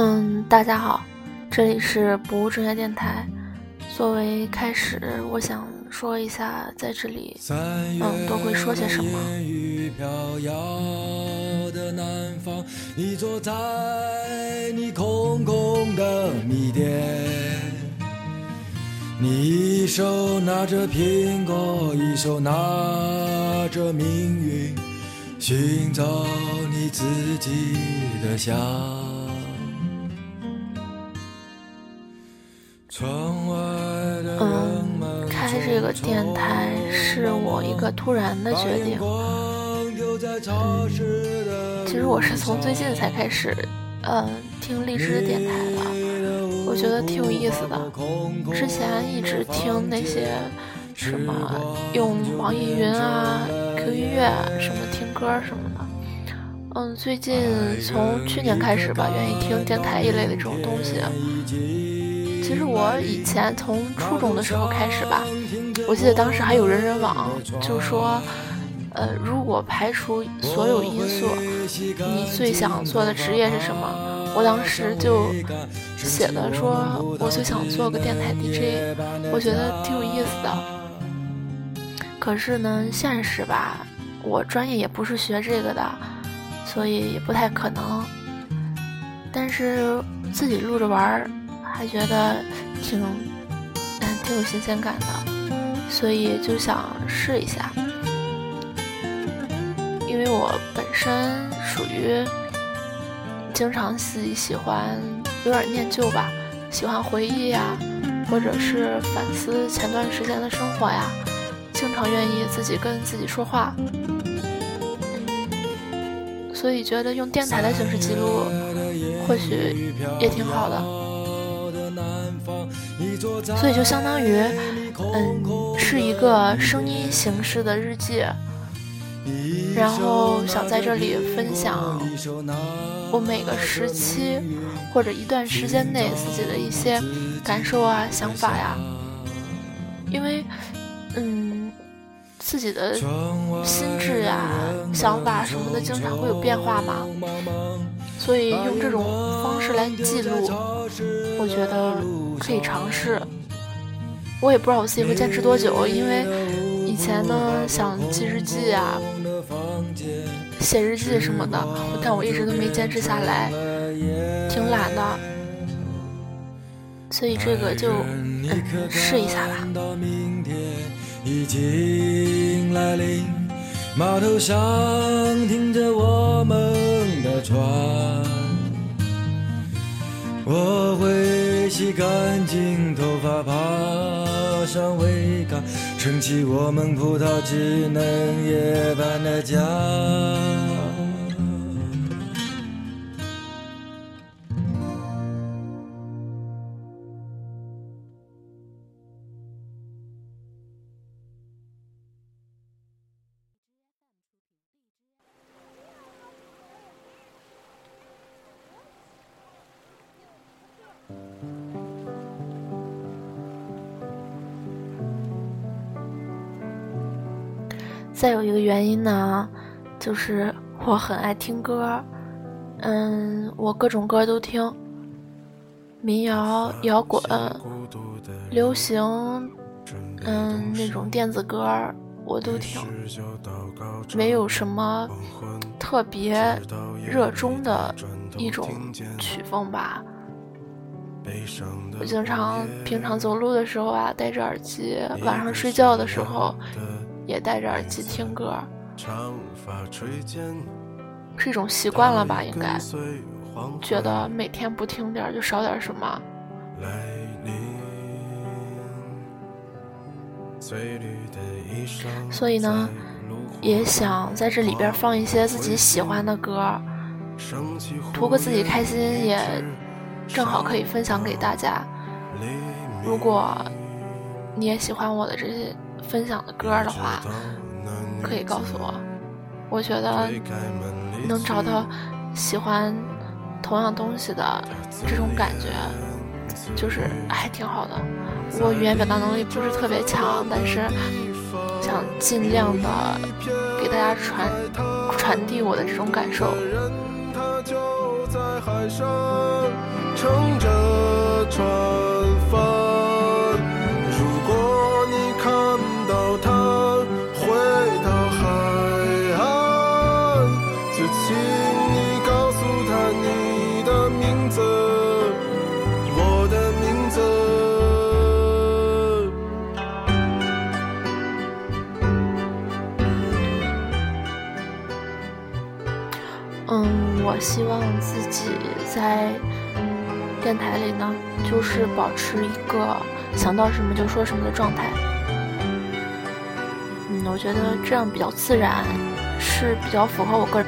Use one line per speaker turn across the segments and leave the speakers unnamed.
嗯，大家好，这里是不务正业电台。作为开始，我想说一下，在这里，嗯，都会说些什么。你坐在你空空的米店，你一手拿着苹果，一手拿着命运，寻找你自己的香。电台是我一个突然的决定。其实我是从最近才开始，嗯，听荔枝电台的。我觉得挺有意思的。之前一直听那些什么用网易云啊、Q 音乐什么听歌什么的。嗯，最近从去年开始吧，愿意听电台一类的这种东西。其实我以前从初中的时候开始吧，我记得当时还有人人网，就说，呃，如果排除所有因素，你最想做的职业是什么？我当时就写的说，我就想做个电台 DJ，我觉得挺有意思的。可是呢，现实吧，我专业也不是学这个的，所以也不太可能。但是自己录着玩。还觉得挺，嗯，挺有新鲜感的，所以就想试一下。因为我本身属于经常自己喜欢有点念旧吧，喜欢回忆呀，或者是反思前段时间的生活呀，经常愿意自己跟自己说话，所以觉得用电台的形式记录，或许也挺好的。所以就相当于，嗯，是一个声音形式的日记，然后想在这里分享我每个时期或者一段时间内自己的一些感受啊、想法呀，因为，嗯，自己的心智呀、想法什么的经常会有变化嘛，所以用这种方式来记录，我觉得。可以尝试，我也不知道我自己会坚持多久，因为以前呢想记日记啊、写日记什么的，但我一直都没坚持下来，挺懒的，所以这个就试一下吧。码头上停着我们船，我会。洗干净头发，爬上桅杆，撑起我们葡萄枝嫩叶般的家。再有一个原因呢，就是我很爱听歌，嗯，我各种歌都听，民谣、摇滚、流行，嗯，那种电子歌我都听，没有什么特别热衷的一种曲风吧。我经常平常走路的时候啊，戴着耳机；晚上睡觉的时候。也戴着耳机听歌，是一种习惯了吧？应该觉得每天不听点就少点什么。所以呢，也想在这里边放一些自己喜欢的歌，图个自己开心，也正好可以分享给大家。如果你也喜欢我的这些。分享的歌的话，可以告诉我。我觉得能找到喜欢同样东西的这种感觉，就是还挺好的。我语言表达能力不是特别强，但是想尽量的给大家传传递我的这种感受。
乘着船帆。
电台里呢，就是保持一个想到什么就说什么的状态。嗯，我觉得这样比较自然，是比较符合我个人。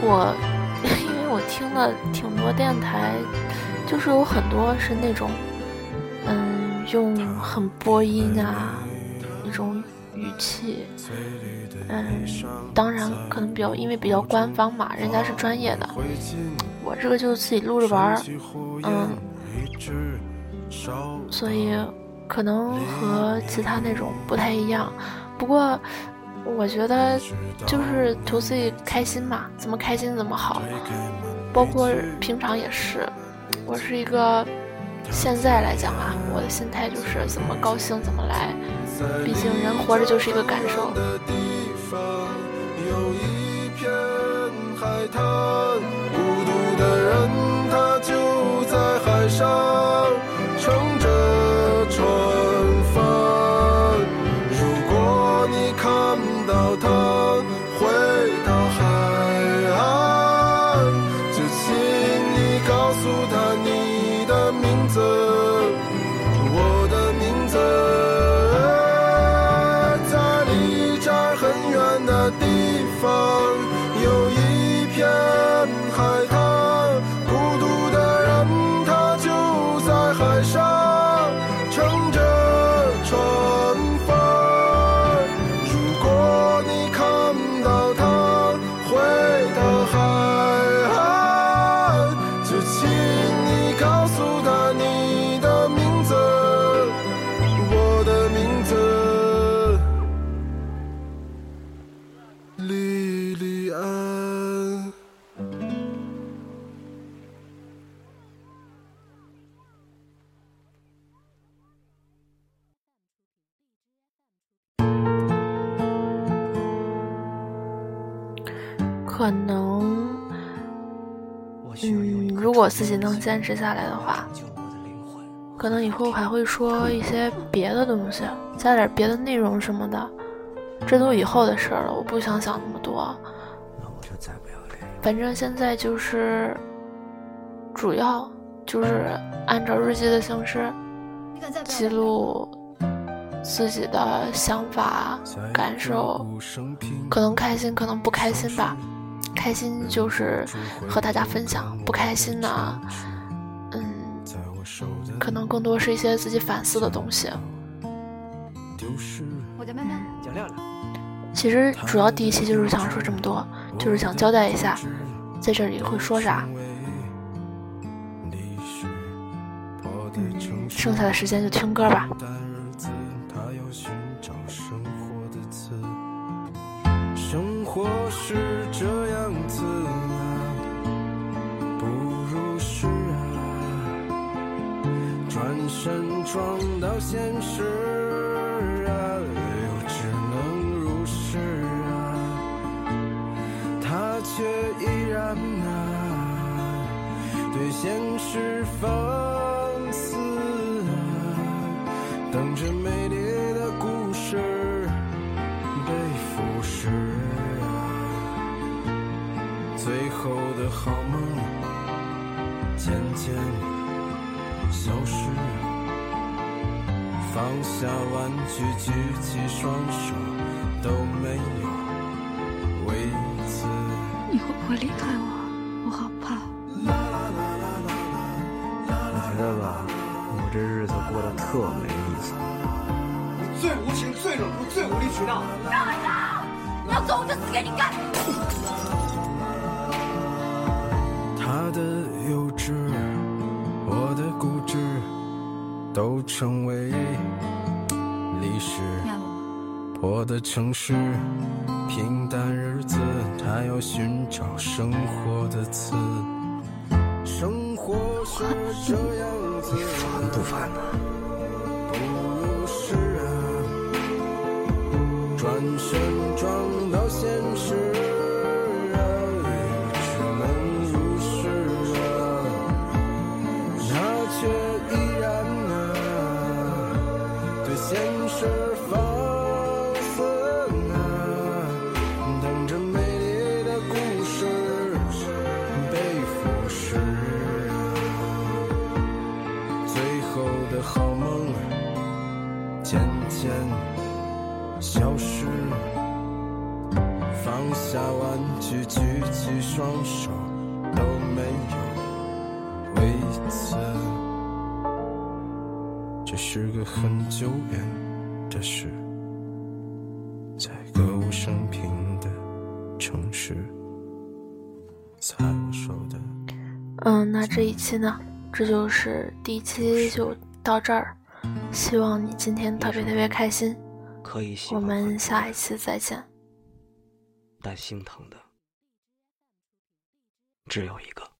我 因为我听了挺多电台，就是有很多是那种，嗯，用很播音啊那种语气。嗯，当然可能比较，因为比较官方嘛，人家是专业的。我这个就自己录着玩儿，嗯，所以可能和其他那种不太一样。不过我觉得就是图自己开心嘛，怎么开心怎么好。包括平常也是，我是一个现在来讲啊，我的心态就是怎么高兴怎么来。毕竟人活着就是一个感受。
有一片海滩，的人他就在海上
可能，嗯，如果自己能坚持下来的话，可能以后还会说一些别的东西，加点别的内容什么的，这都以后的事了，我不想想那么多。反正现在就是，主要就是按照日记的形式记录自己的想法、感受，可能开心，可能不开心吧。开心就是和大家分享，不开心呢，嗯，可能更多是一些自己反思的东西。
我叫妙妙，
蒋亮亮，
其实主要第一期就是想说这么多，就是想交代一下，在这里会说啥。嗯，剩下的时间就听歌吧。
撞到现实啊，又只能如是啊，他却依然啊，对现实放肆啊，等着美丽的故事被腐蚀啊，最后的好梦渐渐消失。放下玩具，举起双手，都没有为此。
你会不会离开我？我好怕。
我觉得吧，我这日子过得特没意思。
最无情、最冷酷、最无理取闹。
要走我就死给你看。
他的幼都成为历史。
你爱我？
的城市，平淡日子，他要寻找生活的刺。生活是这样子，
烦不烦呢？
不如是啊，转身撞到现实是放肆啊等着美丽的故事被腐蚀啊最后的好梦渐渐消失放下玩具举起双手都没有为此这是个很久远的事，在歌舞升平的城市，在我手的。
嗯，那这一期呢，这就是第一期就到这儿。希望你今天特别特别开心。
可以喜
我
欢我
们下一期再见。
但心疼的只有一个。